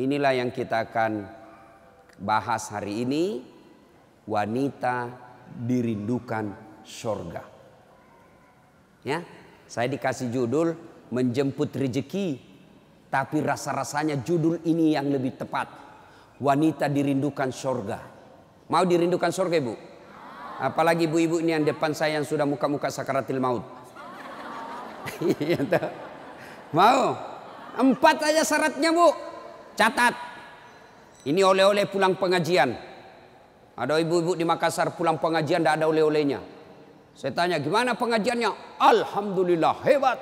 Inilah yang kita akan bahas hari ini. Wanita dirindukan sorga. Ya, saya dikasih judul menjemput rezeki, tapi rasa-rasanya judul ini yang lebih tepat. Wanita dirindukan sorga. Mau dirindukan sorga ibu? Apalagi ibu-ibu ini yang depan saya yang sudah muka-muka sakaratil maut. Iya Mau? Empat aja syaratnya bu. Catat. Ini oleh-oleh pulang pengajian. Ada ibu-ibu di Makassar pulang pengajian tidak ada oleh-olehnya. Saya tanya gimana pengajiannya? Alhamdulillah hebat.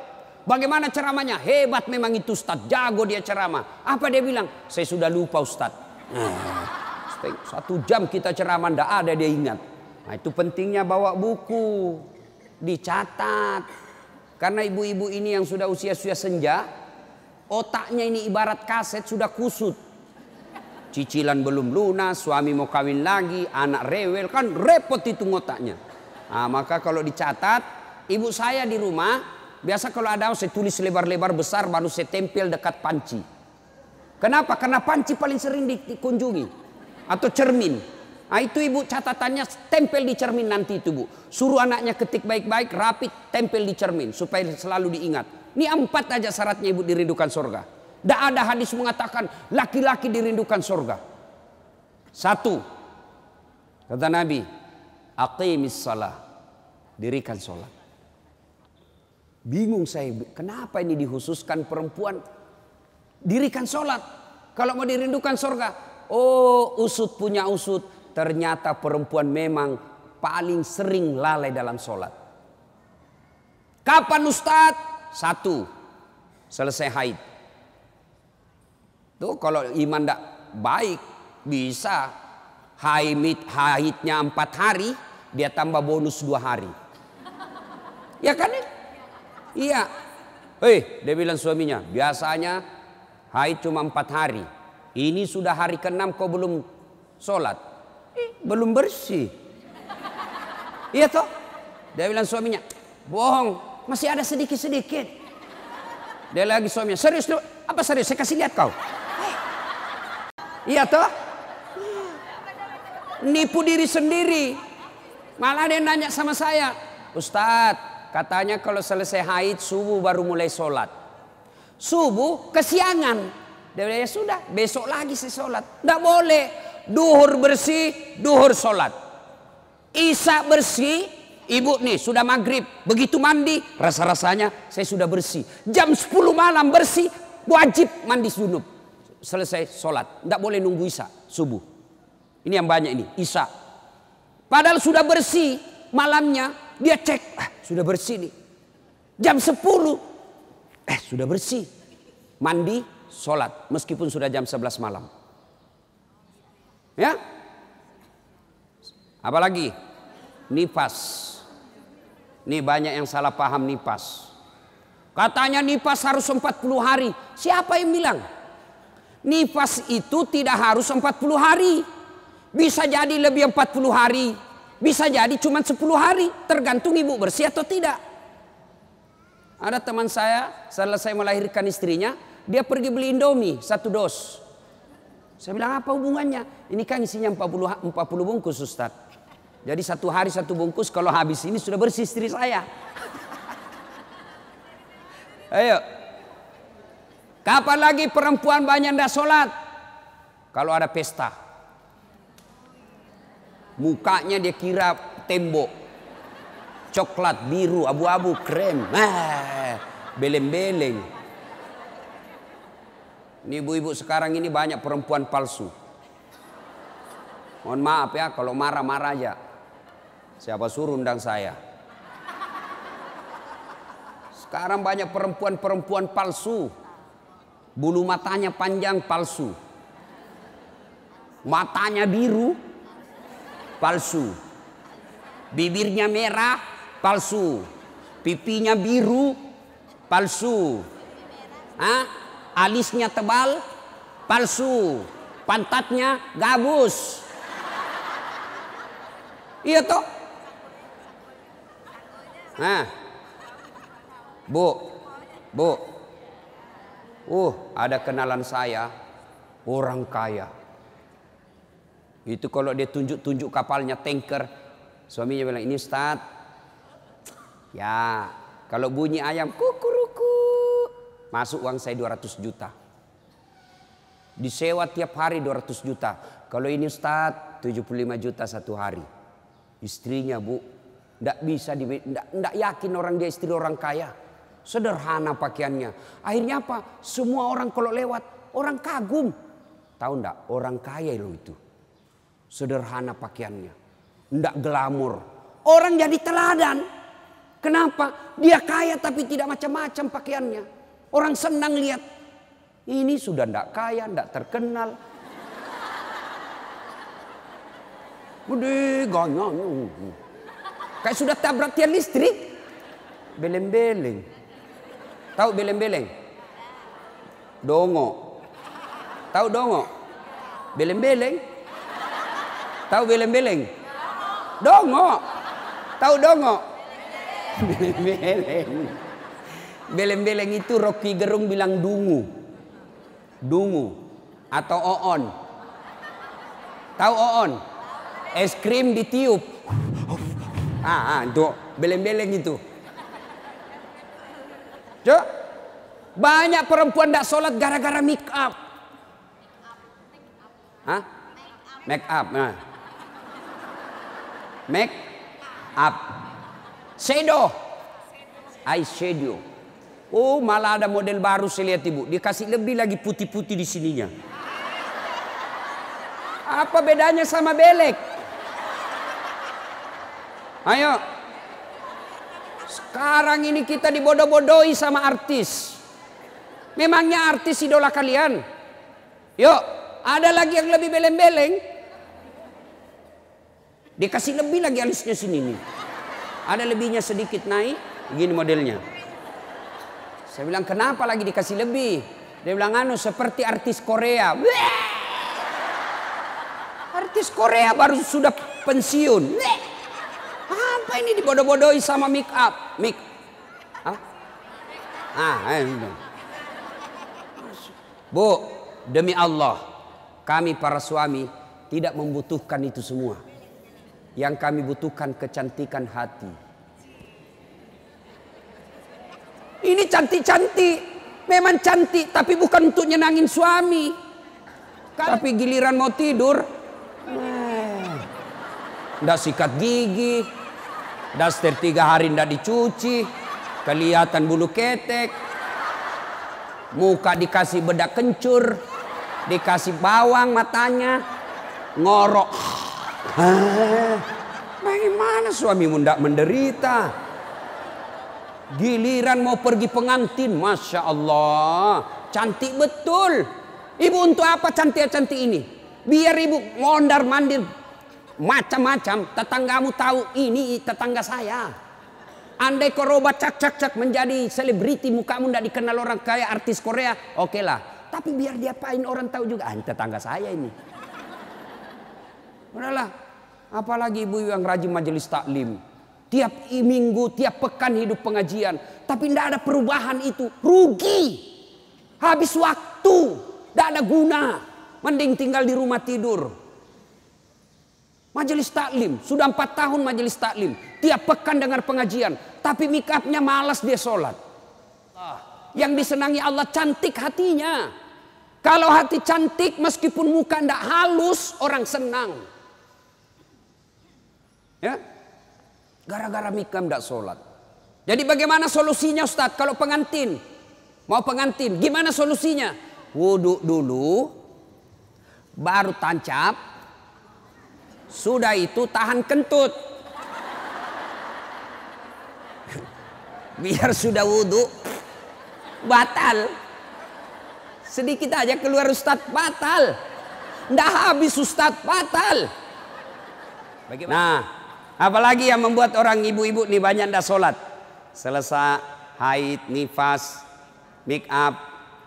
Bagaimana ceramahnya? Hebat memang itu Ustaz. Jago dia ceramah. Apa dia bilang? Saya sudah lupa Ustaz. Satu jam kita ceramah tidak ada dia ingat. Nah itu pentingnya bawa buku. Dicatat. Karena ibu-ibu ini yang sudah usia-usia senja. Otaknya ini ibarat kaset sudah kusut cicilan belum lunas, suami mau kawin lagi, anak rewel kan repot itu ngotaknya. Nah, maka kalau dicatat, ibu saya di rumah biasa kalau ada saya tulis lebar-lebar besar baru saya tempel dekat panci. Kenapa? Karena panci paling sering dikunjungi atau cermin. Nah, itu ibu catatannya tempel di cermin nanti itu bu. Suruh anaknya ketik baik-baik, rapi, tempel di cermin supaya selalu diingat. Ini empat aja syaratnya ibu dirindukan surga. Tidak ada hadis mengatakan laki-laki dirindukan surga. Satu, kata Nabi, aqimis salah, dirikan sholat. Bingung saya, kenapa ini dihususkan perempuan? Dirikan sholat. Kalau mau dirindukan surga, oh usut punya usut. Ternyata perempuan memang paling sering lalai dalam sholat. Kapan Ustadz? Satu, selesai haid. Tuh kalau iman tidak baik bisa haid haidnya empat hari dia tambah bonus dua hari. Ya kan? Iya. Hei, dia bilang suaminya, biasanya haid cuma empat hari. Ini sudah hari keenam kau belum sholat. Eh, belum bersih. Iya toh? Dia bilang suaminya, bohong, masih ada sedikit-sedikit. Dia lagi suaminya, serius lu? Apa serius? Saya kasih lihat kau. Iya toh? Nipu diri sendiri. Malah dia nanya sama saya, Ustadz, katanya kalau selesai haid subuh baru mulai sholat. Subuh kesiangan. Dia bilang, ya sudah, besok lagi saya sholat. Tidak boleh. Duhur bersih, duhur sholat. Isa bersih, ibu nih sudah maghrib. Begitu mandi, rasa-rasanya saya sudah bersih. Jam 10 malam bersih, wajib mandi junub selesai sholat. Tidak boleh nunggu isya subuh. Ini yang banyak ini isya. Padahal sudah bersih malamnya dia cek ah, sudah bersih nih. Jam 10 eh sudah bersih. Mandi sholat meskipun sudah jam 11 malam. Ya. Apalagi nipas. Ini banyak yang salah paham nipas. Katanya nipas harus 40 hari. Siapa yang bilang? Nifas itu tidak harus 40 hari. Bisa jadi lebih 40 hari. Bisa jadi cuma 10 hari. Tergantung ibu bersih atau tidak. Ada teman saya selesai melahirkan istrinya. Dia pergi beli indomie satu dos. Saya bilang apa hubungannya? Ini kan isinya 40, 40 bungkus Ustaz. Jadi satu hari satu bungkus kalau habis ini sudah bersih istri saya. Ayo Kapan lagi perempuan banyak tidak sholat? Kalau ada pesta. Mukanya dia kira tembok. Coklat, biru, abu-abu, krem. Ah, beleng-beleng. Ini ibu-ibu sekarang ini banyak perempuan palsu. Mohon maaf ya kalau marah-marah aja. Siapa suruh undang saya? Sekarang banyak perempuan-perempuan palsu. Bulu matanya panjang palsu. Matanya biru palsu. Bibirnya merah palsu. Pipinya biru palsu. Hah? Alisnya tebal palsu. Pantatnya gabus. Iya toh? Nah. Bu. Bu. Uh, ada kenalan saya. Orang kaya. Itu kalau dia tunjuk-tunjuk kapalnya tanker. Suaminya bilang, ini Ustaz. Ya, kalau bunyi ayam kukuruku. Masuk uang saya 200 juta. Disewa tiap hari 200 juta. Kalau ini Ustaz 75 juta satu hari. Istrinya bu. Tidak bisa, tidak yakin orang dia istri orang kaya. Sederhana pakaiannya. Akhirnya apa? Semua orang kalau lewat, orang kagum. Tahu ndak? Orang kaya loh itu. Sederhana pakaiannya. Ndak glamor. Orang jadi teladan. Kenapa? Dia kaya tapi tidak macam-macam pakaiannya. Orang senang lihat. Ini sudah ndak kaya, ndak terkenal. Gede ganyanya. Kayak sudah tabrak tiang listrik. Beleng-beleng. Tahu beleng-beleng? Dongo. Tahu dongo? Beleng-beleng? Tahu beleng-beleng? Dongo. Tahu dongo? Beleng-beleng. Beleng-beleng itu Rocky Gerung bilang dungu. Dungu atau oon. Tahu oon? Es krim ditiup. Ah, ah itu beleng-beleng itu. Cuk. Banyak perempuan tidak sholat gara-gara make up. Hah? Make up. Nah. Make up. Shadow. Eyeshadow. Oh malah ada model baru saya lihat ibu. Dikasih lebih lagi putih-putih di sininya. Apa bedanya sama belek? Ayo. Sekarang ini kita dibodoh-bodohi sama artis. Memangnya artis idola kalian? Yuk, ada lagi yang lebih beleng-beleng. Dikasih lebih lagi alisnya sini nih. Ada lebihnya sedikit naik, begini modelnya. Saya bilang kenapa lagi dikasih lebih? Dia bilang anu seperti artis Korea. Artis Korea baru sudah pensiun. Apa ini dibodoh-bodohi sama make up? Make ah? Ah, ini. Bu, demi Allah, kami para suami tidak membutuhkan itu semua. Yang kami butuhkan kecantikan hati. Ini cantik-cantik, memang cantik, tapi bukan untuk nyenangin suami. Tapi giliran mau tidur, ndak sikat gigi, daster tiga hari ndak dicuci, kelihatan bulu ketek, Muka dikasih bedak kencur, dikasih bawang matanya, ngorok. Bagaimana suamimu tidak menderita? Giliran mau pergi pengantin, masya Allah, cantik betul. Ibu untuk apa cantik-cantik ini? Biar ibu mondar mandir macam-macam. Tetanggamu tahu ini tetangga saya. Andai kau roba cak cak cak menjadi selebriti mukamu tidak dikenal orang kaya artis Korea, oke lah. Tapi biar dia diapain orang tahu juga, ah, tetangga saya ini. Udahlah, apalagi ibu yang rajin majelis taklim. Tiap minggu, tiap pekan hidup pengajian. Tapi tidak ada perubahan itu. Rugi. Habis waktu. Tidak ada guna. Mending tinggal di rumah tidur. Majelis taklim. Sudah empat tahun majelis taklim. Tiap pekan dengar pengajian. Tapi mikapnya malas dia sholat. Yang disenangi Allah cantik hatinya. Kalau hati cantik meskipun muka tidak halus orang senang. Ya, Gara-gara mikam tidak sholat. Jadi bagaimana solusinya Ustadz kalau pengantin? Mau pengantin, gimana solusinya? Wudhu dulu, baru tancap, sudah itu tahan kentut. Biar sudah wudhu batal. Sedikit aja keluar Ustadz batal. Nggak habis Ustadz batal. Bagaimana? Nah, apalagi yang membuat orang ibu-ibu nih banyak ndak sholat. Selesai haid, nifas, make up.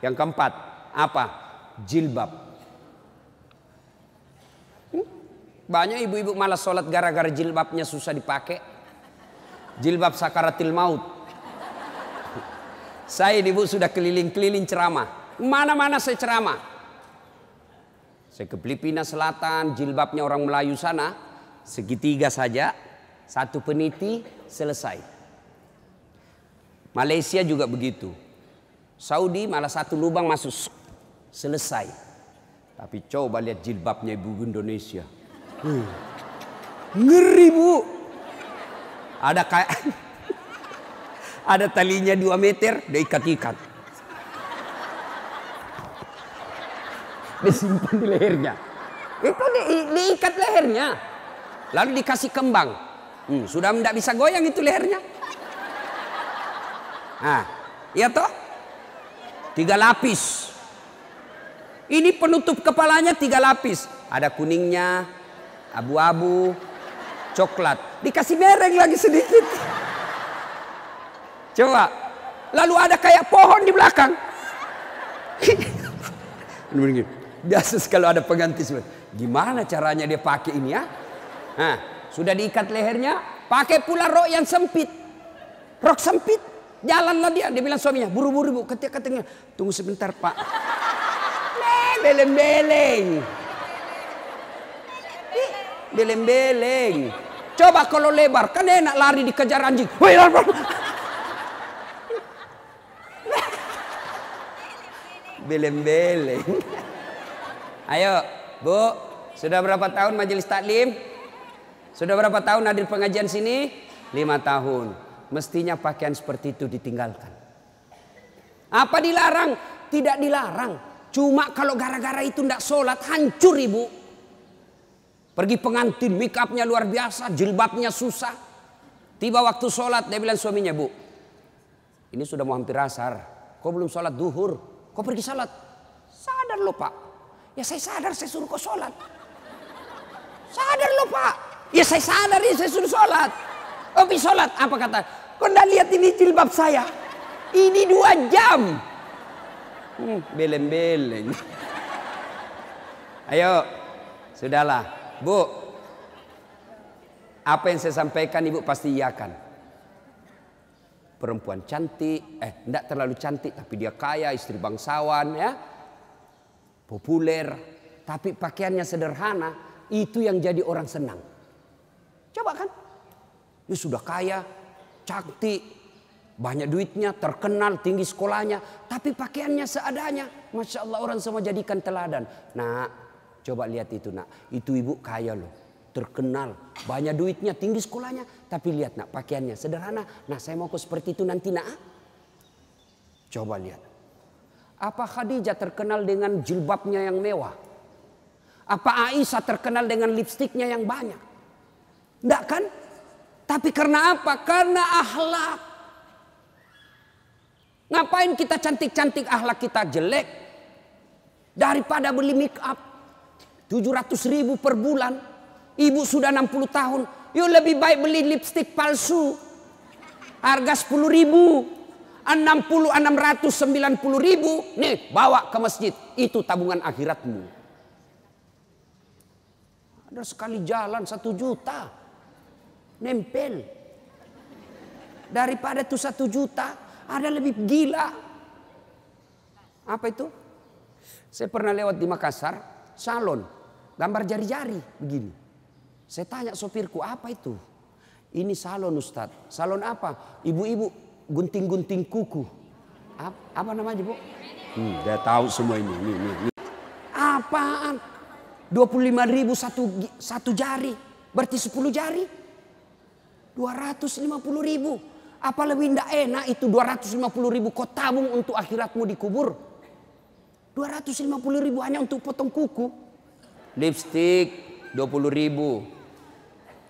Yang keempat, apa? Jilbab. Hmm? Banyak ibu-ibu malas sholat gara-gara jilbabnya susah dipakai. Jilbab sakaratil maut. Saya ibu sudah keliling-keliling ceramah. Mana-mana saya ceramah. Saya ke Filipina Selatan, jilbabnya orang Melayu sana, segitiga saja, satu peniti, selesai. Malaysia juga begitu. Saudi malah satu lubang masuk, selesai. Tapi coba lihat jilbabnya ibu Indonesia. Hmm. Ngeri bu. Ada kayak ada talinya dua meter, diikat-ikat. Disimpan di lehernya. Itu di, diikat lehernya. Lalu dikasih kembang. Hmm, sudah tidak bisa goyang itu lehernya. Nah, iya toh? Tiga lapis. Ini penutup kepalanya tiga lapis. Ada kuningnya, abu-abu, coklat. Dikasih mereng lagi sedikit. Coba. Lalu ada kayak pohon di belakang. Biasa kalau ada pengganti Gimana caranya dia pakai ini ya? Nah, sudah diikat lehernya, pakai pula rok yang sempit. Rok sempit. Jalanlah dia, dia bilang suaminya, buru-buru bu, ketika katanya, tunggu sebentar pak. Beleng-beleng. Beleng-beleng. Coba kalau lebar, kan enak lari dikejar anjing. Beleng-beleng. Ayo, Bu, sudah berapa tahun majelis taklim? Sudah berapa tahun hadir pengajian sini? Lima tahun. Mestinya pakaian seperti itu ditinggalkan. Apa dilarang? Tidak dilarang. Cuma kalau gara-gara itu tidak sholat, hancur ibu. Pergi pengantin, make upnya luar biasa, jilbabnya susah. Tiba waktu sholat, dia bilang suaminya, bu, ini sudah mau hampir asar. Kau belum sholat duhur, kau pergi sholat. Sadar lo pak. Ya saya sadar, saya suruh kau sholat. Sadar lo pak. Ya saya sadar, ya saya suruh sholat. Oh pergi sholat, apa kata? Kau tidak lihat ini jilbab saya. Ini dua jam. Hmm, beleng-beleng. Ayo, sudahlah. Bu, apa yang saya sampaikan ibu pasti iakan. Perempuan cantik, eh tidak terlalu cantik tapi dia kaya, istri bangsawan ya. Populer, tapi pakaiannya sederhana, itu yang jadi orang senang. Coba kan? Dia sudah kaya, cantik, banyak duitnya, terkenal, tinggi sekolahnya, tapi pakaiannya seadanya. Masya Allah orang semua jadikan teladan. Nah, Coba lihat itu nak, itu ibu kaya loh, terkenal, banyak duitnya, tinggi sekolahnya. Tapi lihat nak, pakaiannya sederhana. Nah saya mau ke seperti itu nanti nak. Coba lihat. Apa Khadijah terkenal dengan jilbabnya yang mewah? Apa Aisyah terkenal dengan lipstiknya yang banyak? Enggak kan? Tapi karena apa? Karena akhlak. Ngapain kita cantik-cantik akhlak kita jelek? Daripada beli make up. 700 ribu per bulan. Ibu sudah 60 tahun. Yuk lebih baik beli lipstick palsu. Harga 10 ribu. 60, 690 ribu. Nih bawa ke masjid. Itu tabungan akhiratmu. Ada sekali jalan satu juta. Nempel. Daripada itu satu juta. Ada lebih gila. Apa itu? Saya pernah lewat di Makassar. Salon. Gambar jari-jari begini. Saya tanya sopirku apa itu? Ini salon Ustaz. Salon apa? Ibu-ibu gunting-gunting kuku. Apa, apa namanya bu? Hmm, dia tahu semua ini. ini, ini, ini. Apaan? 25 ribu satu, satu jari. Berarti 10 jari. 250 ribu. Apa lebih tidak enak itu 250 ribu kau tabung untuk akhiratmu dikubur. 250 ribu hanya untuk potong kuku. Lipstick 20 ribu.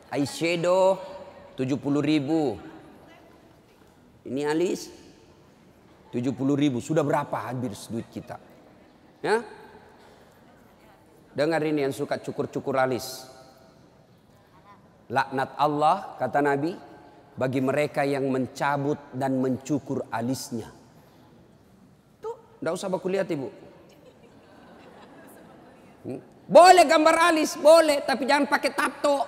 Eyeshadow 70 ribu. Ini alis 70 ribu. Sudah berapa habis duit kita? Ya? Dengar ini yang suka cukur-cukur alis. Laknat Allah kata Nabi bagi mereka yang mencabut dan mencukur alisnya. Tuh, tidak usah baku lihat ibu. Hmm? Boleh gambar alis, boleh, tapi jangan pakai tato.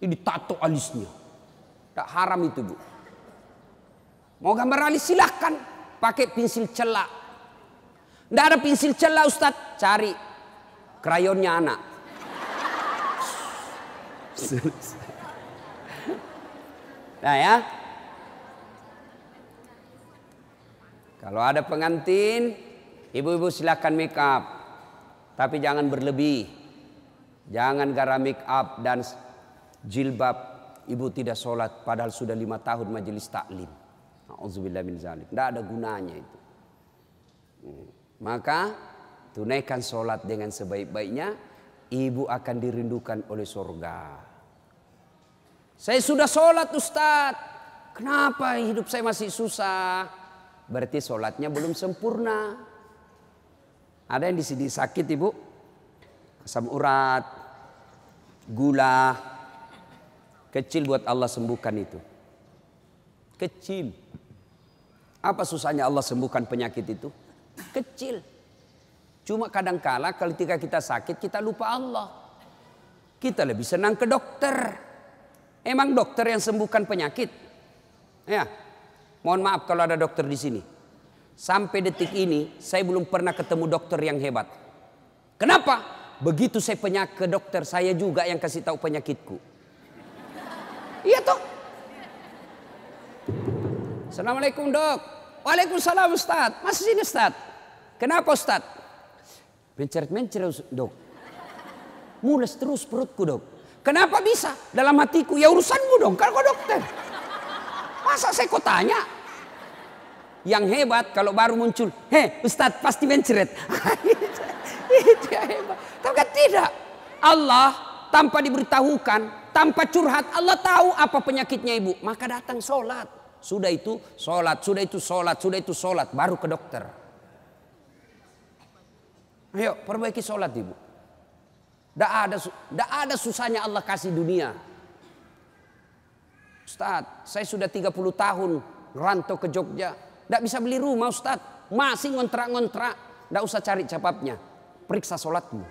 Ini tato alisnya. Tak haram itu, Bu. Mau gambar alis silahkan pakai pensil celak. Tidak ada pensil celah Ustaz. Cari krayonnya anak. Nah ya. Kalau ada pengantin, ibu-ibu silakan make up. Tapi jangan berlebih. Jangan gara make up dan jilbab. Ibu tidak sholat padahal sudah lima tahun majelis taklim. Auzubillah min zalim. Tidak ada gunanya itu. Hmm. Maka tunaikan sholat dengan sebaik-baiknya. Ibu akan dirindukan oleh surga. Saya sudah sholat Ustaz. Kenapa hidup saya masih susah? Berarti sholatnya belum sempurna. Ada yang di sini sakit ibu? Asam urat, gula. Kecil buat Allah sembuhkan itu. Kecil. Apa susahnya Allah sembuhkan penyakit itu? Kecil. Cuma kadang-kala ketika kita sakit kita lupa Allah. Kita lebih senang ke dokter. Emang dokter yang sembuhkan penyakit? Ya, mohon maaf kalau ada dokter di sini. Sampai detik ini saya belum pernah ketemu dokter yang hebat. Kenapa? Begitu saya penyakit ke dokter, saya juga yang kasih tahu penyakitku. Iya toh? Assalamualaikum dok. Waalaikumsalam Ustaz. Masih sini Ustaz. Kenapa Ustaz? Menceret-menceret dok. Mules terus perutku dok. Kenapa bisa? Dalam hatiku, ya urusanmu dong, kan kau dokter. Masa saya kau tanya? Yang hebat kalau baru muncul, heh Ustadz pasti mencret. Itu hebat. Tapi kan tidak. Allah tanpa diberitahukan, tanpa curhat, Allah tahu apa penyakitnya ibu. Maka datang sholat. Sudah itu sholat, sudah itu sholat, sudah itu sholat. Baru ke dokter. Ayo perbaiki sholat ibu. Tidak ada, tidak ada susahnya Allah kasih dunia. Ustaz, saya sudah 30 tahun rantau ke Jogja. Tidak bisa beli rumah Ustaz. Masih ngontrak-ngontrak. Tidak usah cari capapnya. Periksa sholatmu.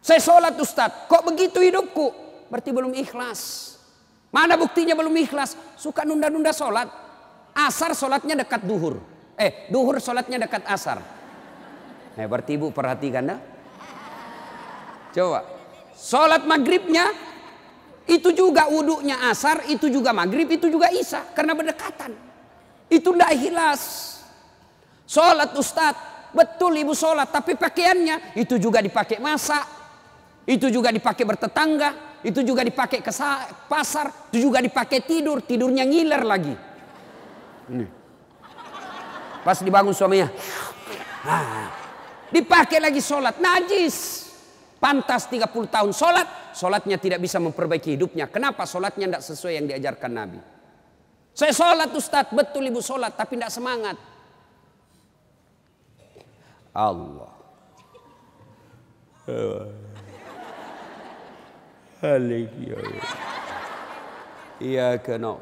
Saya sholat Ustaz. Kok begitu hidupku? Berarti belum ikhlas. Mana buktinya belum ikhlas? Suka nunda-nunda sholat. Asar sholatnya dekat duhur. Eh, duhur sholatnya dekat asar. Eh, berarti ibu perhatikan dah. Coba. Sholat maghribnya itu juga wudhunya asar, itu juga maghrib, itu juga isya. Karena berdekatan. Itu tidak ikhlas. Sholat Ustaz, betul ibu sholat. Tapi pakaiannya itu juga dipakai masak. Itu juga dipakai bertetangga. Itu juga dipakai ke pasar. Itu juga dipakai tidur. Tidurnya ngiler lagi. Ini. Pas dibangun suaminya. Nah, dipakai lagi sholat. Najis. Pantas 30 tahun sholat, sholatnya tidak bisa memperbaiki hidupnya. Kenapa? Sholatnya tidak sesuai yang diajarkan Nabi. Saya sholat Ustaz, betul ibu sholat, tapi tidak semangat. Allah. Halik ya Iya kena.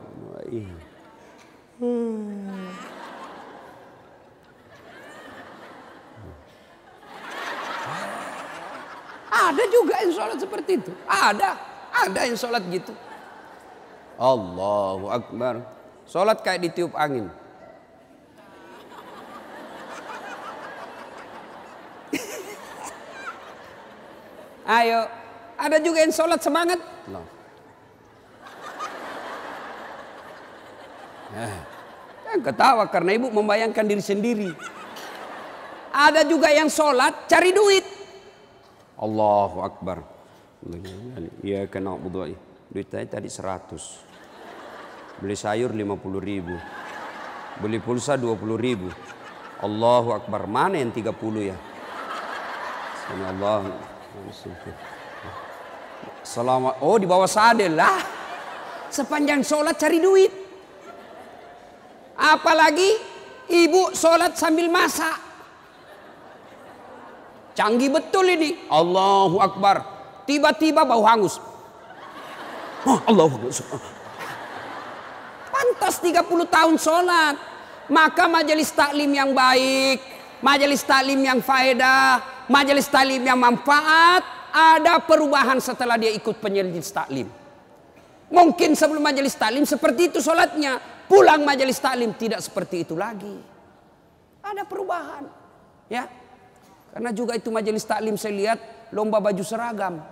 Ada juga yang sholat seperti itu. Ada. Ada yang sholat gitu. Allahu Akbar. Sholat kayak ditiup angin. Ayo. Ada juga yang sholat semangat. No. Eh, kan ketawa karena ibu membayangkan diri sendiri. Ada juga yang sholat cari duit. Allahu Akbar. Iya kena. Duit saya tadi 100. Beli sayur 50 ribu. Beli pulsa 20 ribu. Allahu Akbar. Mana yang 30 ya? Allah. Selamat. Oh di bawah sadel lah. Sepanjang sholat cari duit. Apalagi ibu sholat sambil masak. Canggih betul ini. Allahu Akbar. Tiba-tiba bau hangus. Oh, Allahu Akbar. Pantas 30 tahun sholat. Maka majelis taklim yang baik. Majelis taklim yang faedah. Majelis taklim yang manfaat. Ada perubahan setelah dia ikut penyelis taklim. Mungkin sebelum majelis taklim seperti itu sholatnya. Pulang majelis taklim tidak seperti itu lagi. Ada perubahan. Ya. Karena juga itu majelis taklim saya lihat lomba baju seragam.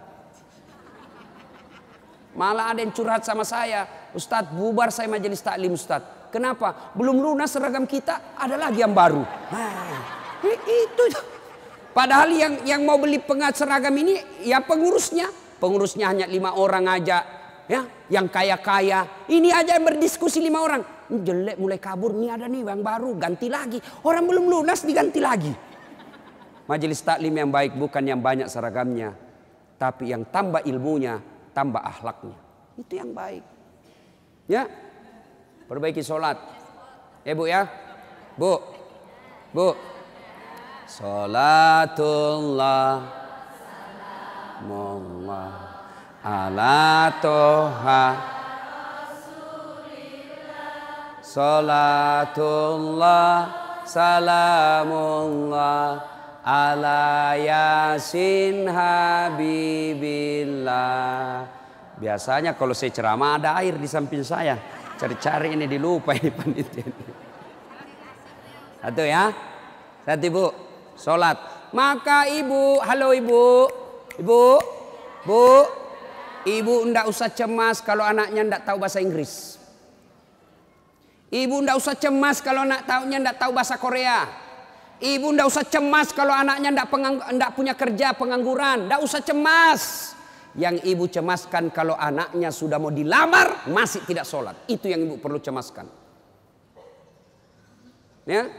Malah ada yang curhat sama saya, Ustadz bubar saya majelis taklim Ustadz. Kenapa? Belum lunas seragam kita, ada lagi yang baru. Nah, itu. Padahal yang yang mau beli pengat seragam ini ya pengurusnya. Pengurusnya hanya lima orang aja. Ya, yang kaya-kaya. Ini aja yang berdiskusi lima orang. Ini jelek mulai kabur, nih ada nih yang baru, ganti lagi. Orang belum lunas diganti lagi. Majelis taklim yang baik bukan yang banyak seragamnya. Tapi yang tambah ilmunya, tambah akhlaknya. Itu yang baik. Ya, perbaiki sholat. Ya bu ya, bu, bu. Salatullah Mullah ala toha Salatullah salamullah ala yasin habibillah Biasanya kalau saya ceramah ada air di samping saya. Cari-cari ini dilupa ini panitia. Satu ya. Satu ibu. Sholat. Maka ibu. Halo ibu. Ibu. Bu. Ibu ndak usah cemas kalau anaknya ndak tahu bahasa Inggris. Ibu ndak usah cemas kalau anak tahunya ndak tahu bahasa Korea. Ibu ndak usah cemas kalau anaknya ndak, ndak punya kerja pengangguran. Ndak usah cemas. Yang ibu cemaskan kalau anaknya sudah mau dilamar masih tidak sholat. Itu yang ibu perlu cemaskan. Ya,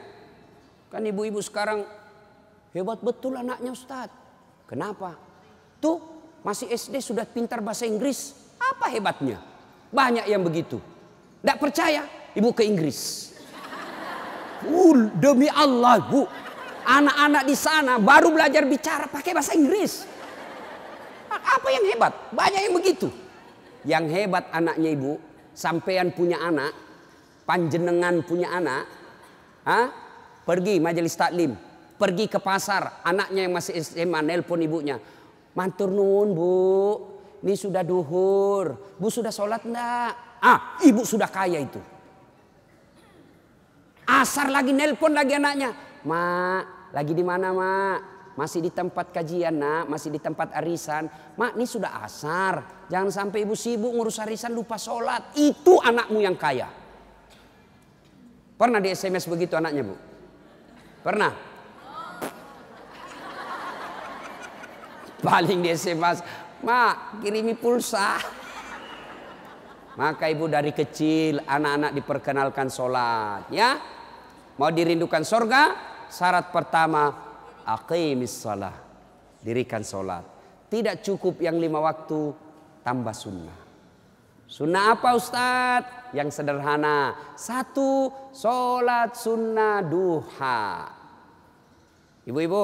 kan ibu-ibu sekarang hebat betul anaknya Ustadz. Kenapa? Tuh masih SD sudah pintar bahasa Inggris. Apa hebatnya? Banyak yang begitu. Tidak percaya? Ibu ke Inggris. Uh, demi Allah bu. Anak-anak di sana baru belajar bicara pakai bahasa Inggris. Apa yang hebat? Banyak yang begitu. Yang hebat anaknya ibu, sampean punya anak, panjenengan punya anak, ha? pergi majelis taklim, pergi ke pasar, anaknya yang masih SMA nelpon ibunya. Mantur nuwun bu, ini sudah duhur, bu sudah sholat enggak? Ah, ibu sudah kaya itu. Asar lagi nelpon lagi anaknya, mak lagi di mana mak? Masih di tempat kajian nak, masih di tempat arisan. Mak ini sudah asar. Jangan sampai ibu sibuk ngurus arisan lupa sholat. Itu anakmu yang kaya. Pernah di SMS begitu anaknya bu? Pernah? Paling di SMS, mak kirimi pulsa. Maka ibu dari kecil anak-anak diperkenalkan sholat. Ya, mau dirindukan sorga, syarat pertama aqimis salah. Dirikan sholat. Tidak cukup yang lima waktu, tambah sunnah. Sunnah apa Ustadz? Yang sederhana. Satu, sholat sunnah duha. Ibu-ibu,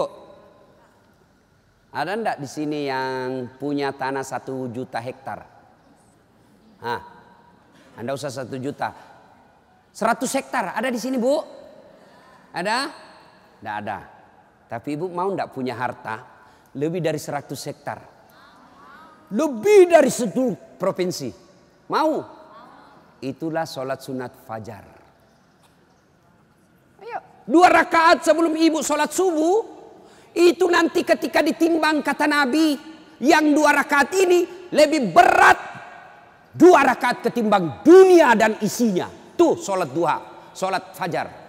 ada ndak di sini yang punya tanah satu juta hektar? Hah, Anda usah satu juta. Seratus hektar ada di sini bu? Ada? Tidak ada. Tapi ibu mau ndak punya harta lebih dari 100 hektar? Lebih dari satu provinsi. Mau? Itulah sholat sunat fajar. Ayo, dua rakaat sebelum ibu sholat subuh. Itu nanti ketika ditimbang kata Nabi. Yang dua rakaat ini lebih berat. Dua rakaat ketimbang dunia dan isinya. Tuh sholat duha. Sholat fajar.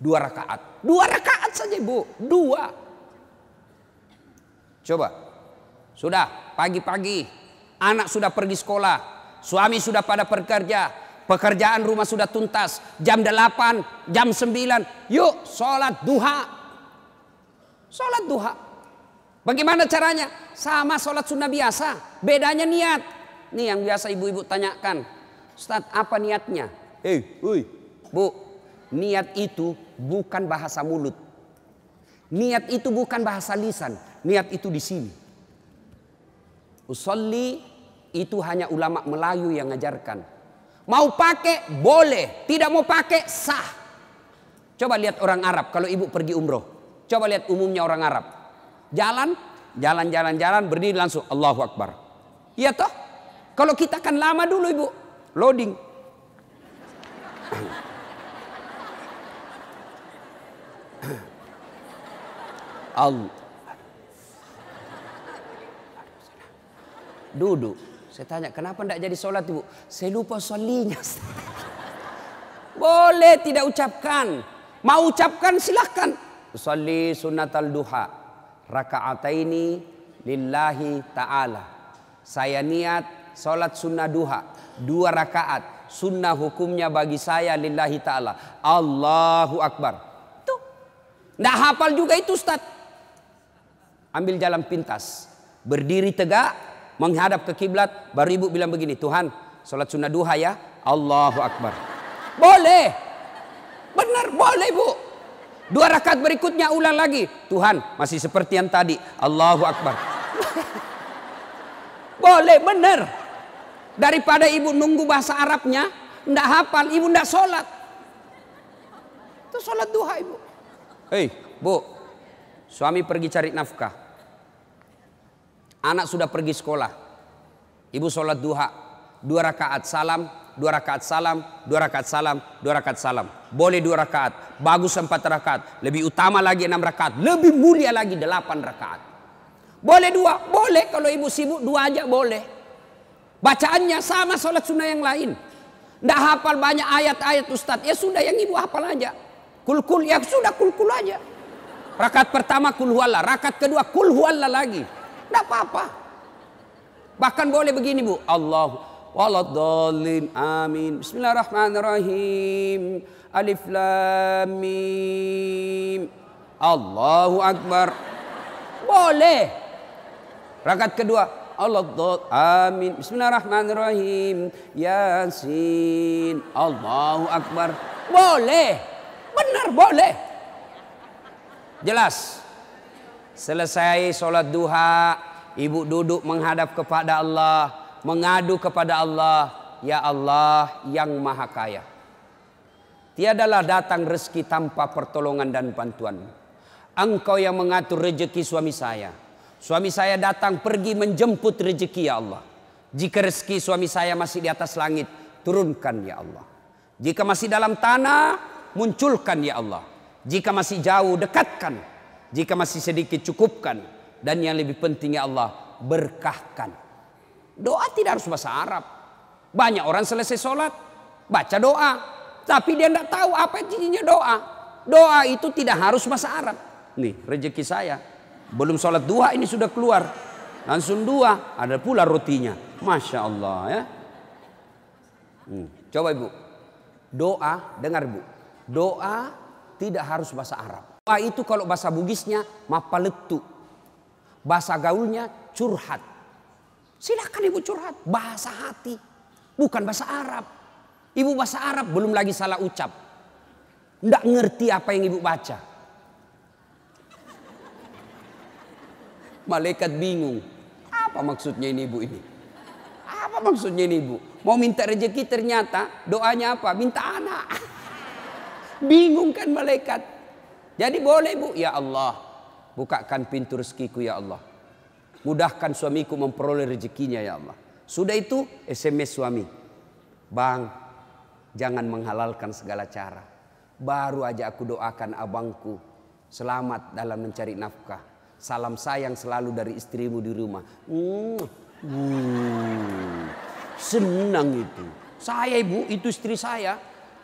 Dua rakaat. Dua rakaat saja bu, dua. Coba, sudah pagi-pagi, anak sudah pergi sekolah, suami sudah pada bekerja, pekerjaan rumah sudah tuntas, jam 8, jam 9, yuk sholat duha. Sholat duha. Bagaimana caranya? Sama sholat sunnah biasa, bedanya niat. Nih yang biasa ibu-ibu tanyakan, Ustaz apa niatnya? Eh, hey, bu, niat itu bukan bahasa mulut. Niat itu bukan bahasa lisan, niat itu di sini. Usolli itu hanya ulama Melayu yang ngajarkan. Mau pakai boleh, tidak mau pakai sah. Coba lihat orang Arab kalau ibu pergi umroh. Coba lihat umumnya orang Arab. Jalan, jalan, jalan, jalan, berdiri langsung Allahu Akbar. Iya toh? Kalau kita kan lama dulu ibu, loading. Allah. Duduk. Saya tanya, kenapa tidak jadi sholat ibu? Saya lupa solinya. Boleh tidak ucapkan. Mau ucapkan silahkan. Usalli sunnatal duha. Raka'ataini lillahi ta'ala. Saya niat sholat sunnah duha. Dua rakaat. Sunnah hukumnya bagi saya lillahi ta'ala. Allahu Akbar. Tuh. Tidak hafal juga itu Ustaz. Ambil jalan pintas. Berdiri tegak menghadap ke kiblat, baru ibu bilang begini, Tuhan, sholat sunnah duha ya, Allahu Akbar. Boleh, benar boleh bu. Dua rakaat berikutnya ulang lagi, Tuhan masih seperti yang tadi, Allahu Akbar. boleh, benar. Daripada ibu nunggu bahasa Arabnya, ndak hafal, ibu ndak sholat. Itu sholat duha ibu. Hei, bu, suami pergi cari nafkah Anak sudah pergi sekolah. Ibu sholat duha. Dua rakaat salam, dua rakaat salam, dua rakaat salam, dua rakaat salam. Boleh dua rakaat. Bagus empat rakaat. Lebih utama lagi enam rakaat. Lebih mulia lagi delapan rakaat. Boleh dua? Boleh. Kalau ibu sibuk dua aja boleh. Bacaannya sama sholat sunnah yang lain. Tidak hafal banyak ayat-ayat Ustadz. Ya sudah yang ibu hafal aja. Kul-kul ya sudah kul-kul aja. Rakaat pertama kul huwallah. Rakaat kedua kul huwallah lagi. Tidak apa-apa. Bahkan boleh begini bu. Allah waladhalin amin. Bismillahirrahmanirrahim. Alif lam mim. Allahu akbar. Boleh. Rakaat kedua. Allah amin. Bismillahirrahmanirrahim. Yasin. Allahu akbar. Boleh. Benar boleh. Jelas. Selesai sholat duha, ibu duduk menghadap kepada Allah, mengadu kepada Allah, ya Allah yang maha kaya. Tiadalah datang rezeki tanpa pertolongan dan bantuan. Engkau yang mengatur rezeki suami saya. Suami saya datang pergi menjemput rezeki ya Allah. Jika rezeki suami saya masih di atas langit, turunkan ya Allah. Jika masih dalam tanah, munculkan ya Allah. Jika masih jauh, dekatkan. Jika masih sedikit cukupkan. Dan yang lebih penting ya Allah berkahkan. Doa tidak harus bahasa Arab. Banyak orang selesai sholat baca doa. Tapi dia tidak tahu apa jadinya doa. Doa itu tidak harus bahasa Arab. Nih rezeki saya. Belum sholat dua ini sudah keluar. Langsung dua. Ada pula rotinya. Masya Allah ya. Hmm. Coba ibu. Doa dengar bu. Doa tidak harus bahasa Arab. Doa itu kalau bahasa Bugisnya mapaletu. Bahasa gaulnya curhat. Silakan ibu curhat. Bahasa hati. Bukan bahasa Arab. Ibu bahasa Arab belum lagi salah ucap. Tidak ngerti apa yang ibu baca. Malaikat bingung. Apa maksudnya ini ibu ini? Apa maksudnya ini ibu? Mau minta rezeki ternyata doanya apa? Minta anak. Bingung kan malaikat. Jadi boleh bu, ya Allah. Bukakan pintu rezekiku ya Allah. Mudahkan suamiku memperoleh rezekinya ya Allah. Sudah itu SMS suami. Bang, jangan menghalalkan segala cara. Baru aja aku doakan abangku. Selamat dalam mencari nafkah. Salam sayang selalu dari istrimu di rumah. Hmm. Hmm. Senang itu. Saya ibu, itu istri saya.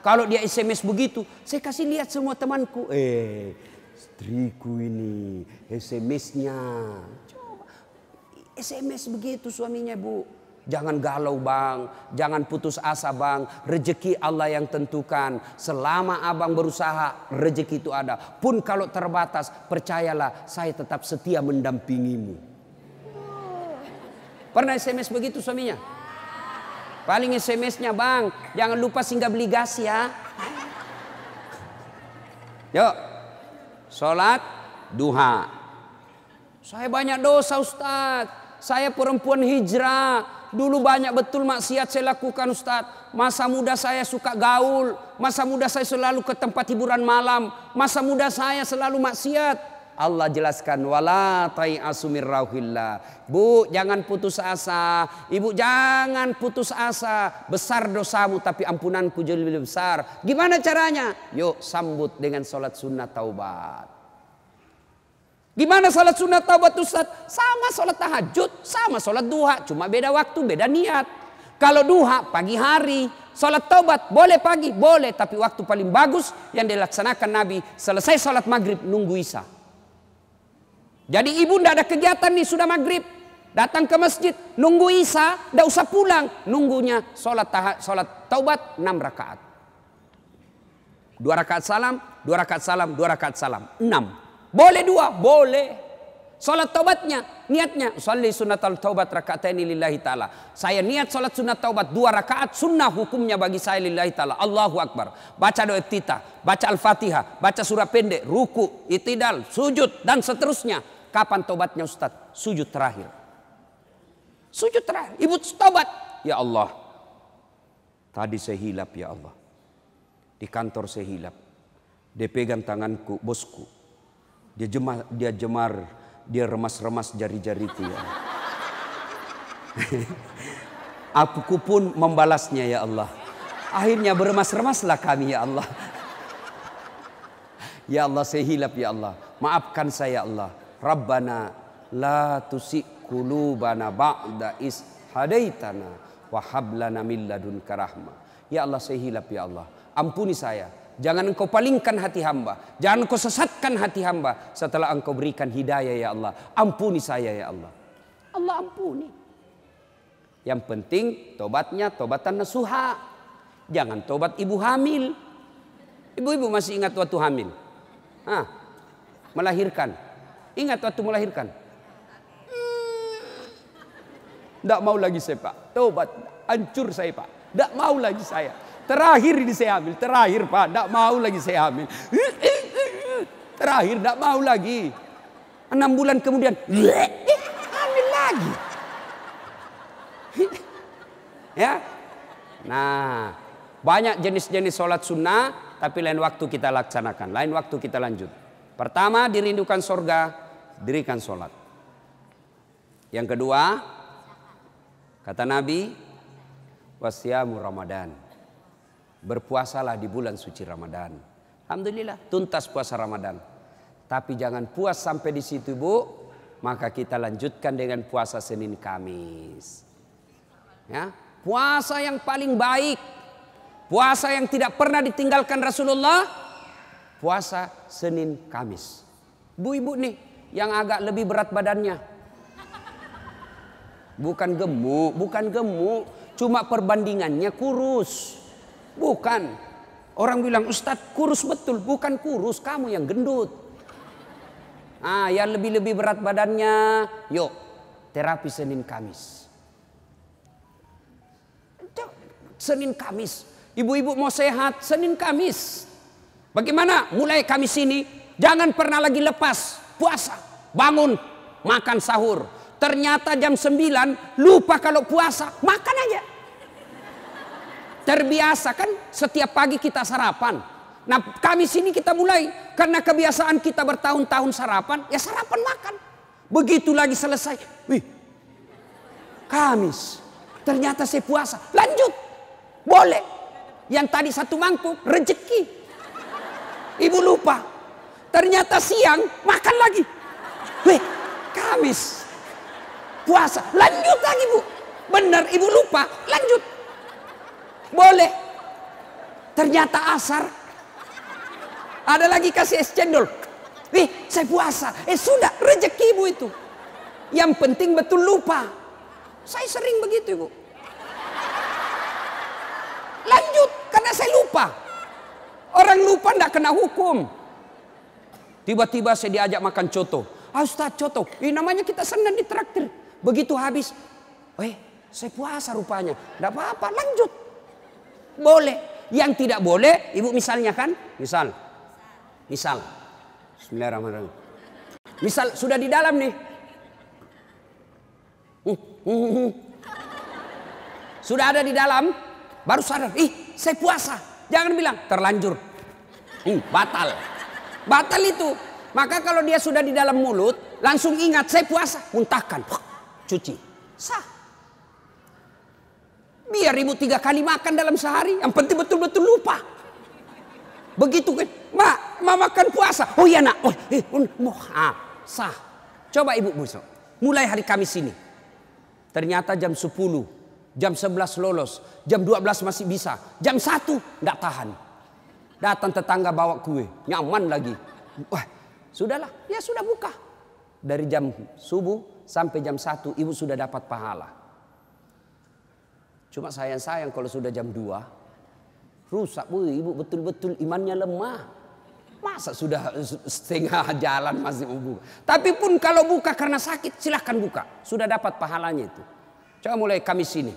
Kalau dia SMS begitu, saya kasih lihat semua temanku. Eh, istriku ini SMS-nya. Coba SMS begitu suaminya, Bu. Jangan galau bang, jangan putus asa bang. Rezeki Allah yang tentukan. Selama abang berusaha, rezeki itu ada. Pun kalau terbatas, percayalah saya tetap setia mendampingimu. Pernah SMS begitu suaminya? Paling SMS-nya bang, jangan lupa singgah beli gas ya. Yuk, sholat duha. Saya banyak dosa Ustaz. Saya perempuan hijrah. Dulu banyak betul maksiat saya lakukan Ustaz. Masa muda saya suka gaul. Masa muda saya selalu ke tempat hiburan malam. Masa muda saya selalu maksiat. Allah jelaskan wala asumir rauhillah. Bu, jangan putus asa. Ibu jangan putus asa. Besar dosamu tapi ampunanku jauh lebih besar. Gimana caranya? Yuk sambut dengan sholat sunnah taubat. Gimana salat sunat taubat Ustaz? Sama salat tahajud, sama salat duha, cuma beda waktu, beda niat. Kalau duha pagi hari, salat taubat boleh pagi, boleh, tapi waktu paling bagus yang dilaksanakan Nabi selesai salat maghrib nunggu isya. Jadi ibu ndak ada kegiatan nih sudah maghrib, datang ke masjid, nunggu isya, ndak usah pulang, nunggunya salat tahat, salat taubat 6 rakaat. Dua rakaat salam, dua rakaat salam, dua rakaat salam, enam. Boleh dua, boleh. Salat taubatnya, niatnya. Salli sunatal taubat ini lillahi ta'ala. Saya niat salat sunat taubat dua rakaat sunnah hukumnya bagi saya lillahi ta'ala. Allahu Akbar. Baca doa tita, baca al-fatihah, baca surah pendek, ruku, itidal, sujud, dan seterusnya. Kapan taubatnya Ustaz? Sujud terakhir. Sujud terakhir. Ibu taubat. Ya Allah. Tadi saya hilap ya Allah. Di kantor saya hilap. Dia pegang tanganku, bosku. Dia jemar, dia jemar, dia remas-remas jari-jariku ya. Aku pun membalasnya ya Allah. Akhirnya beremas-remaslah kami ya Allah. Ya Allah saya hilap ya Allah. Maafkan saya ya Allah. Rabbana la tusi kulubana ba'da is hadaitana wa hablana min ladunka rahmah. Ya Allah saya hilap ya Allah. Ampuni saya Jangan engkau palingkan hati hamba. Jangan engkau sesatkan hati hamba setelah engkau berikan hidayah ya Allah. Ampuni saya ya Allah. Allah ampuni. Yang penting tobatnya tobatan nasuha. Jangan tobat ibu hamil. Ibu-ibu masih ingat waktu hamil? Hah, melahirkan. Ingat waktu melahirkan? Tidak mau lagi saya pak. Tobat. Hancur saya pak. Tidak mau lagi saya. Terakhir ini saya hamil. Terakhir Pak. Tidak mau lagi saya hamil. Terakhir tidak mau lagi. Enam bulan kemudian. Hamil lagi. ya. Nah. Banyak jenis-jenis sholat sunnah. Tapi lain waktu kita laksanakan. Lain waktu kita lanjut. Pertama dirindukan sorga. Dirikan sholat. Yang kedua. Kata Nabi. Wasyamu Ramadan Berpuasalah di bulan suci Ramadan. Alhamdulillah tuntas puasa Ramadan. Tapi jangan puas sampai di situ Bu. Maka kita lanjutkan dengan puasa Senin Kamis. Ya, puasa yang paling baik. Puasa yang tidak pernah ditinggalkan Rasulullah. Puasa Senin Kamis. Bu ibu nih yang agak lebih berat badannya. Bukan gemuk, bukan gemuk. Cuma perbandingannya kurus. Bukan. Orang bilang Ustadz kurus betul. Bukan kurus, kamu yang gendut. Ah, yang lebih-lebih berat badannya, yuk terapi Senin Kamis. Senin Kamis. Ibu-ibu mau sehat, Senin Kamis. Bagaimana? Mulai Kamis ini, jangan pernah lagi lepas puasa. Bangun, makan sahur. Ternyata jam 9 lupa kalau puasa, makan aja. Terbiasa kan setiap pagi kita sarapan. Nah kami sini kita mulai. Karena kebiasaan kita bertahun-tahun sarapan. Ya sarapan makan. Begitu lagi selesai. Wih. Kamis. Ternyata saya puasa. Lanjut. Boleh. Yang tadi satu mangkuk. Rezeki. Ibu lupa. Ternyata siang makan lagi. Wih. Kamis. Puasa. Lanjut lagi bu. Benar ibu lupa. Lanjut. Boleh. Ternyata asar. Ada lagi kasih es cendol. Ih, saya puasa. Eh sudah, rezeki ibu itu. Yang penting betul lupa. Saya sering begitu ibu. Lanjut, karena saya lupa. Orang lupa tidak kena hukum. Tiba-tiba saya diajak makan coto. Ah coto, ini namanya kita senang di traktir. Begitu habis, eh saya puasa rupanya. Tidak apa-apa, lanjut. Boleh. Yang tidak boleh, ibu misalnya kan? Misal. Misal. Bismillahirrahmanirrahim. Misal sudah di dalam nih. Sudah ada di dalam, baru sadar, ih saya puasa. Jangan bilang terlanjur. Hmm, batal. Batal itu. Maka kalau dia sudah di dalam mulut, langsung ingat saya puasa, muntahkan, cuci. Sah. Biar ibu tiga kali makan dalam sehari. Yang penting betul-betul lupa. Begitu kan. Ma, ma makan puasa. Oh iya nak. Oh, eh, oh, ah. Sah. Coba ibu besok. Mulai hari Kamis ini. Ternyata jam 10, jam 11 lolos, jam 12 masih bisa, jam 1 enggak tahan. Datang tetangga bawa kue, nyaman lagi. Wah, sudahlah, ya sudah buka. Dari jam subuh sampai jam 1 ibu sudah dapat pahala. Cuma sayang-sayang kalau sudah jam 2 rusak bu, ibu betul-betul imannya lemah. Masa sudah setengah jalan masih mau buka. Tapi pun kalau buka karena sakit silahkan buka. Sudah dapat pahalanya itu. Coba mulai Kamis ini.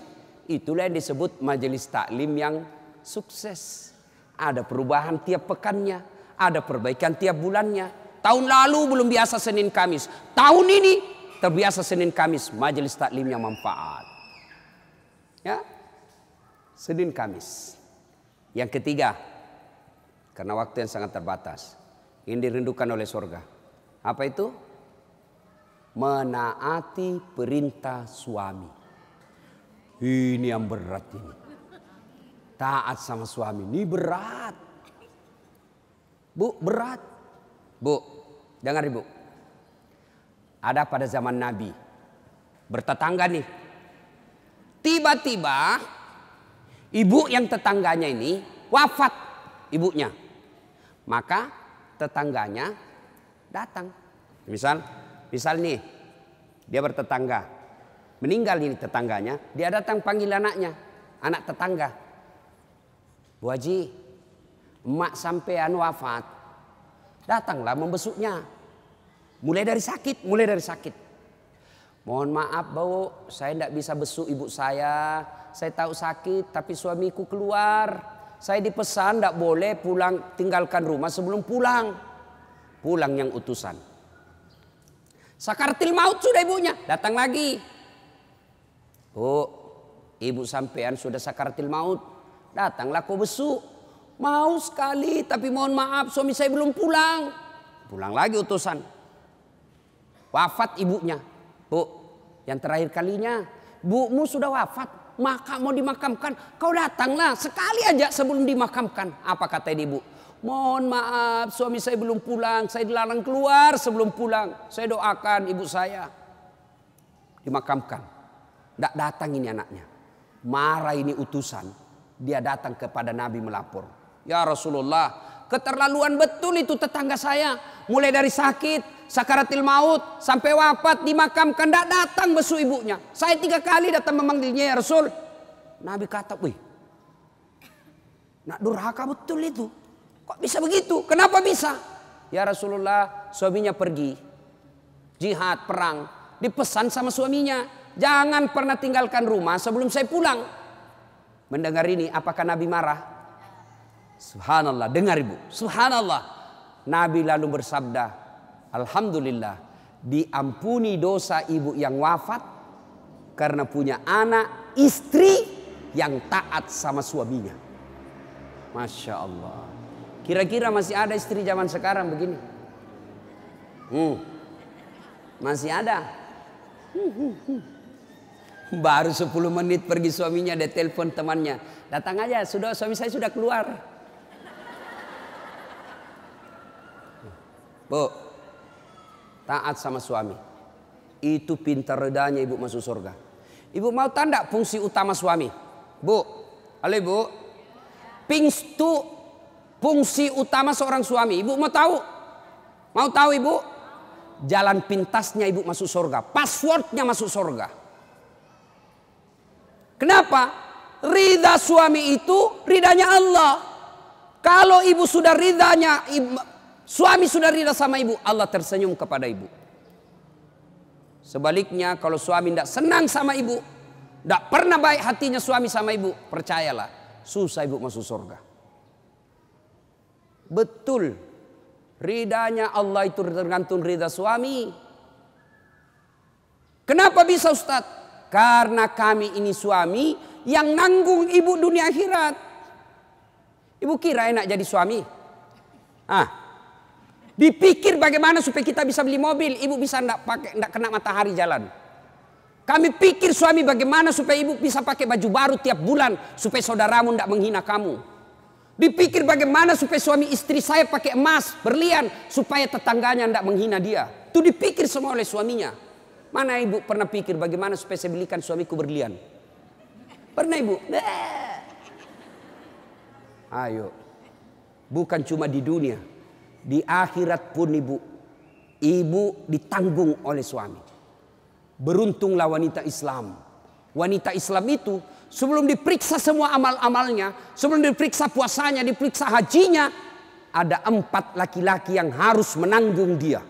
Itulah yang disebut majelis taklim yang sukses. Ada perubahan tiap pekannya. Ada perbaikan tiap bulannya. Tahun lalu belum biasa Senin Kamis. Tahun ini terbiasa Senin Kamis. Majelis taklim yang manfaat. Ya. Senin Kamis. Yang ketiga. Karena waktu yang sangat terbatas. Ini dirindukan oleh surga. Apa itu? Menaati perintah suami. Ini yang berat ini. Taat sama suami ini berat. Bu, berat. Bu, dengar ibu. Ada pada zaman Nabi. Bertetangga nih. Tiba-tiba ibu yang tetangganya ini wafat ibunya. Maka tetangganya datang. Misal, misal nih dia bertetangga Meninggal ini tetangganya, dia datang panggil anaknya, anak tetangga. Bu Haji, emak sampean wafat. Datanglah membesuknya. Mulai dari sakit, mulai dari sakit. Mohon maaf bau, saya tidak bisa besuk ibu saya. Saya tahu sakit, tapi suamiku keluar. Saya dipesan tidak boleh pulang tinggalkan rumah sebelum pulang. Pulang yang utusan. Sakartil maut sudah ibunya, datang lagi. Bu, ibu sampean sudah sakaratil maut. Datanglah kau besuk. Mau sekali, tapi mohon maaf suami saya belum pulang. Pulang lagi utusan. Wafat ibunya. Bu, yang terakhir kalinya. Bumu sudah wafat, maka mau dimakamkan. Kau datanglah sekali aja sebelum dimakamkan. Apa kata ibu? Mohon maaf suami saya belum pulang. Saya dilarang keluar sebelum pulang. Saya doakan ibu saya. Dimakamkan. Tidak datang ini anaknya. Marah ini utusan. Dia datang kepada Nabi melapor. Ya Rasulullah, keterlaluan betul itu tetangga saya. Mulai dari sakit, sakaratil maut, sampai wafat, dimakamkan. Tidak datang besu ibunya. Saya tiga kali datang memanggilnya ya Rasul. Nabi kata, wih, nak durhaka betul itu. Kok bisa begitu? Kenapa bisa? Ya Rasulullah, suaminya pergi. Jihad, perang. Dipesan sama suaminya. Jangan pernah tinggalkan rumah sebelum saya pulang. Mendengar ini apakah Nabi marah? Subhanallah, dengar ibu. Subhanallah. Nabi lalu bersabda, Alhamdulillah diampuni dosa ibu yang wafat karena punya anak istri yang taat sama suaminya. Masya Allah. Kira-kira masih ada istri zaman sekarang begini? Hmm. Masih ada. Hmm, hmm, hmm. Baru 10 menit pergi suaminya dia telepon temannya. Datang aja, sudah suami saya sudah keluar. Bu, taat sama suami. Itu pintar redanya ibu masuk surga. Ibu mau tanda fungsi utama suami? Bu, halo ibu. Pingstu fungsi utama seorang suami. Ibu mau tahu? Mau tahu ibu? Jalan pintasnya ibu masuk surga. Passwordnya masuk surga. Kenapa? Ridha suami itu ridanya Allah. Kalau ibu sudah ridhanya, suami sudah ridha sama ibu, Allah tersenyum kepada ibu. Sebaliknya kalau suami tidak senang sama ibu, tidak pernah baik hatinya suami sama ibu, percayalah, susah ibu masuk surga. Betul, ridhanya Allah itu tergantung ridha suami. Kenapa bisa Ustadz? Karena kami ini suami yang nanggung ibu dunia akhirat. Ibu kira enak jadi suami? Ah, dipikir bagaimana supaya kita bisa beli mobil, ibu bisa ndak pakai ndak kena matahari jalan. Kami pikir suami bagaimana supaya ibu bisa pakai baju baru tiap bulan supaya saudaramu ndak menghina kamu. Dipikir bagaimana supaya suami istri saya pakai emas, berlian supaya tetangganya ndak menghina dia. Itu dipikir semua oleh suaminya. Mana ibu pernah pikir bagaimana supaya saya belikan suamiku berlian? Pernah ibu? Ayo. Bukan cuma di dunia. Di akhirat pun ibu. Ibu ditanggung oleh suami. Beruntunglah wanita Islam. Wanita Islam itu sebelum diperiksa semua amal-amalnya. Sebelum diperiksa puasanya, diperiksa hajinya. Ada empat laki-laki yang harus menanggung dia.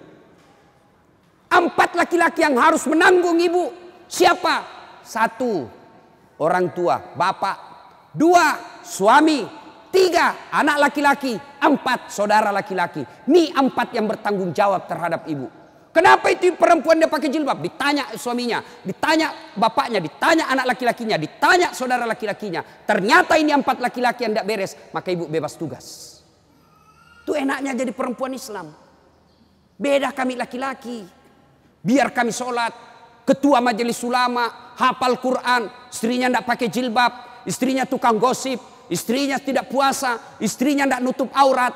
Empat laki-laki yang harus menanggung ibu. Siapa? Satu, orang tua, bapak. Dua, suami. Tiga, anak laki-laki. Empat, saudara laki-laki. Ini empat yang bertanggung jawab terhadap ibu. Kenapa itu perempuan dia pakai jilbab? Ditanya suaminya, ditanya bapaknya, ditanya anak laki-lakinya, ditanya saudara laki-lakinya. Ternyata ini empat laki-laki yang tidak beres, maka ibu bebas tugas. Itu enaknya jadi perempuan Islam. Beda kami laki-laki. Biar kami sholat. Ketua majelis ulama, hafal Quran. Istrinya tidak pakai jilbab. Istrinya tukang gosip. Istrinya tidak puasa. Istrinya tidak nutup aurat.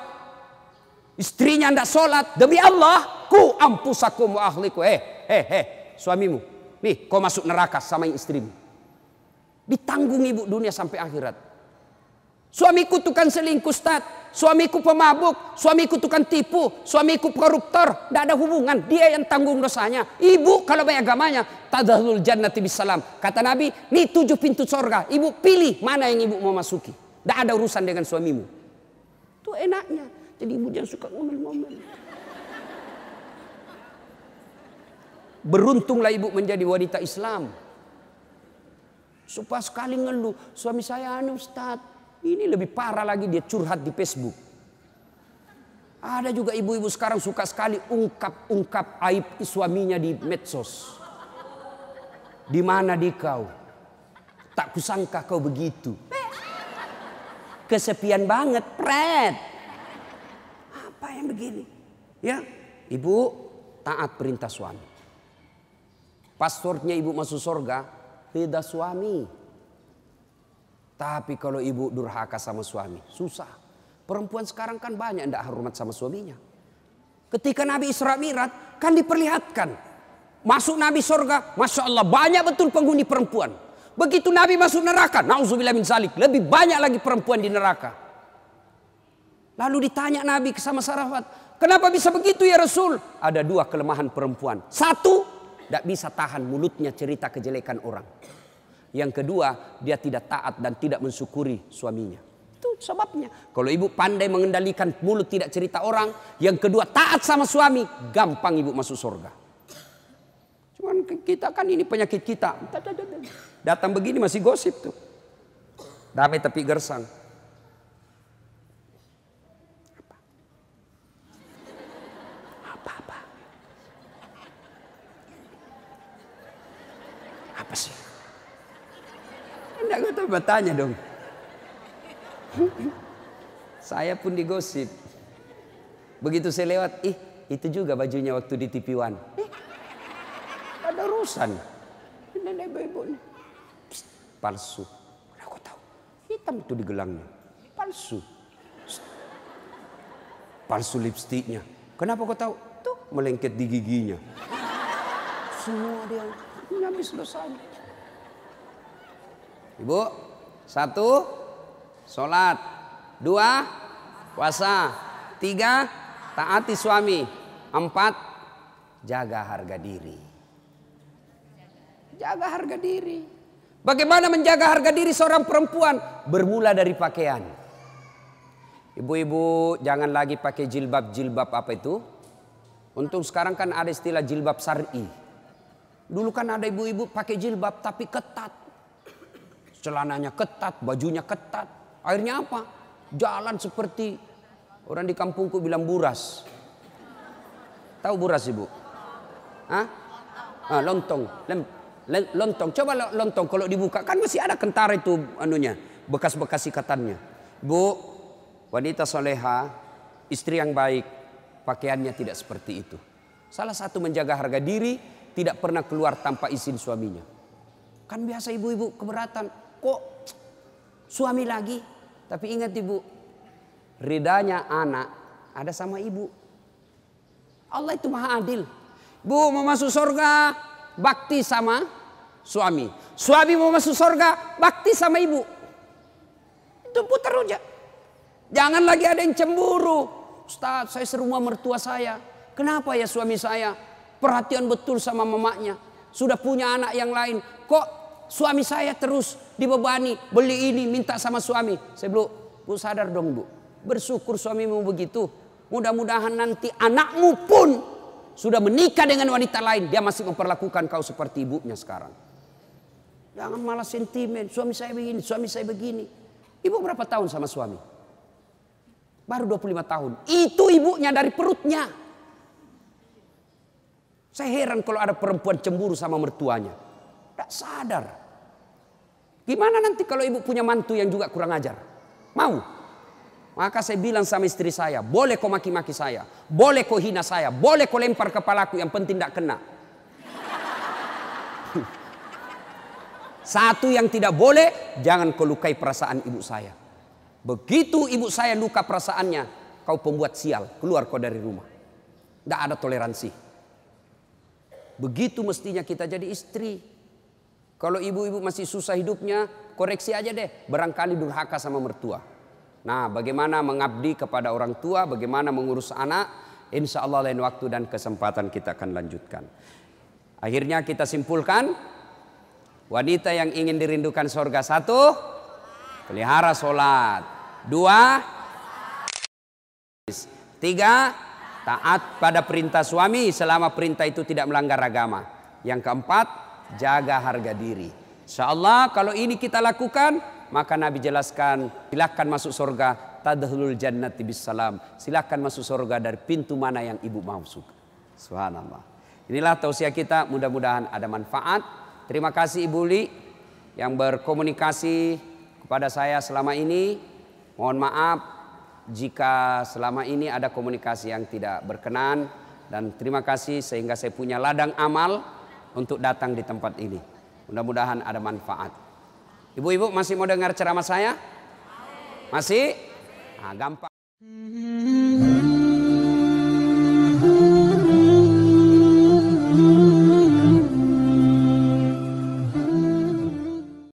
Istrinya tidak sholat. Demi Allah. Ku ampusakum wa ahliku. Eh, eh, eh. Suamimu. Nih, kau masuk neraka sama istrimu. Ditanggung ibu dunia sampai akhirat. Suamiku tukang selingkuh, Ustaz. Suamiku pemabuk, suamiku tukang tipu, suamiku koruptor. Tidak ada hubungan, dia yang tanggung dosanya. Ibu kalau banyak agamanya, tadahul jannati bisalam. Kata Nabi, ini tujuh pintu sorga. Ibu pilih mana yang ibu mau masuki. Tidak ada urusan dengan suamimu. Itu enaknya. Jadi ibu jangan suka ngomel-ngomel. Beruntunglah ibu menjadi wanita Islam. Supaya sekali ngeluh, suami saya anu Ustaz, ini lebih parah lagi dia curhat di Facebook. Ada juga ibu-ibu sekarang suka sekali ungkap-ungkap aib suaminya di medsos. Di mana di kau? Tak kusangka kau begitu. Kesepian banget, pret. Apa yang begini? Ya, ibu taat perintah suami. Pastornya ibu masuk surga, beda suami. Tapi kalau ibu durhaka sama suami, susah. Perempuan sekarang kan banyak tidak hormat sama suaminya. Ketika Nabi Isra Mirat kan diperlihatkan. Masuk Nabi surga, Masya Allah banyak betul penghuni perempuan. Begitu Nabi masuk neraka, na'udzubillah min zalik. Lebih banyak lagi perempuan di neraka. Lalu ditanya Nabi sama Sarafat, kenapa bisa begitu ya Rasul? Ada dua kelemahan perempuan. Satu, tidak bisa tahan mulutnya cerita kejelekan orang. Yang kedua, dia tidak taat dan tidak mensyukuri suaminya. Itu sebabnya. Kalau ibu pandai mengendalikan mulut tidak cerita orang. Yang kedua, taat sama suami. Gampang ibu masuk surga. Cuman kita kan ini penyakit kita. Datang begini masih gosip tuh. Damai tapi gersang. Enggak gue tahu bertanya dong. saya pun digosip. Begitu saya lewat, ih itu juga bajunya waktu di TV One. Eh, ada urusan. Nenek ibu nih. palsu. Aku tahu. Hitam itu di gelangnya. Palsu. Palsu lipstiknya. Kenapa kau tahu? Tuh melengket di giginya. Semua dia habis dosanya. Ibu, satu, sholat. Dua, puasa. Tiga, taati suami. Empat, jaga harga diri. Jaga harga diri. Bagaimana menjaga harga diri seorang perempuan? Bermula dari pakaian. Ibu-ibu jangan lagi pakai jilbab-jilbab apa itu. Untuk sekarang kan ada istilah jilbab syar'i. Dulu kan ada ibu-ibu pakai jilbab tapi ketat. Celananya ketat, bajunya ketat. Akhirnya apa? Jalan seperti orang di kampungku bilang buras. Tahu buras ibu? Hah? Ah, lontong. Lem, lontong. Coba lontong kalau dibuka kan masih ada kentara itu anunya, bekas-bekas ikatannya. Bu, wanita soleha, istri yang baik, pakaiannya tidak seperti itu. Salah satu menjaga harga diri, tidak pernah keluar tanpa izin suaminya. Kan biasa ibu-ibu keberatan. Kok suami lagi? Tapi ingat ibu, ridanya anak ada sama ibu. Allah itu maha adil. Bu mau masuk surga, bakti sama suami. Suami mau masuk surga, bakti sama ibu. Itu putar aja. Jangan lagi ada yang cemburu. Ustaz, saya serumah mertua saya. Kenapa ya suami saya? Perhatian betul sama mamanya. Sudah punya anak yang lain. Kok suami saya terus dibebani. Beli ini, minta sama suami. Saya bilang, bu sadar dong bu. Bersyukur suamimu begitu. Mudah-mudahan nanti anakmu pun sudah menikah dengan wanita lain. Dia masih memperlakukan kau seperti ibunya sekarang. Jangan malah sentimen. Suami saya begini, suami saya begini. Ibu berapa tahun sama suami? Baru 25 tahun. Itu ibunya dari perutnya. Saya heran kalau ada perempuan cemburu sama mertuanya. Tidak sadar. Gimana nanti kalau ibu punya mantu yang juga kurang ajar? Mau? Maka saya bilang sama istri saya, boleh kau maki-maki saya, boleh kau hina saya, boleh kau lempar kepalaku, yang penting tidak kena. Satu yang tidak boleh, jangan kau lukai perasaan ibu saya. Begitu ibu saya luka perasaannya, kau pembuat sial, keluar kau dari rumah. Tidak ada toleransi. Begitu mestinya kita jadi istri. Kalau ibu-ibu masih susah hidupnya, koreksi aja deh. Barangkali durhaka sama mertua. Nah, bagaimana mengabdi kepada orang tua, bagaimana mengurus anak, insya Allah lain waktu dan kesempatan kita akan lanjutkan. Akhirnya kita simpulkan, wanita yang ingin dirindukan sorga satu, pelihara sholat. Dua, tiga, taat pada perintah suami selama perintah itu tidak melanggar agama. Yang keempat, jaga harga diri. Insya Allah kalau ini kita lakukan, maka Nabi jelaskan, silakan masuk surga, tadhulul jannati salam. Silakan masuk surga dari pintu mana yang ibu mau suka. Subhanallah. Inilah tausiah kita, mudah-mudahan ada manfaat. Terima kasih Ibu Li yang berkomunikasi kepada saya selama ini. Mohon maaf jika selama ini ada komunikasi yang tidak berkenan dan terima kasih sehingga saya punya ladang amal untuk datang di tempat ini. Mudah-mudahan ada manfaat. Ibu-ibu masih mau dengar ceramah saya? Masih? Nah, gampang.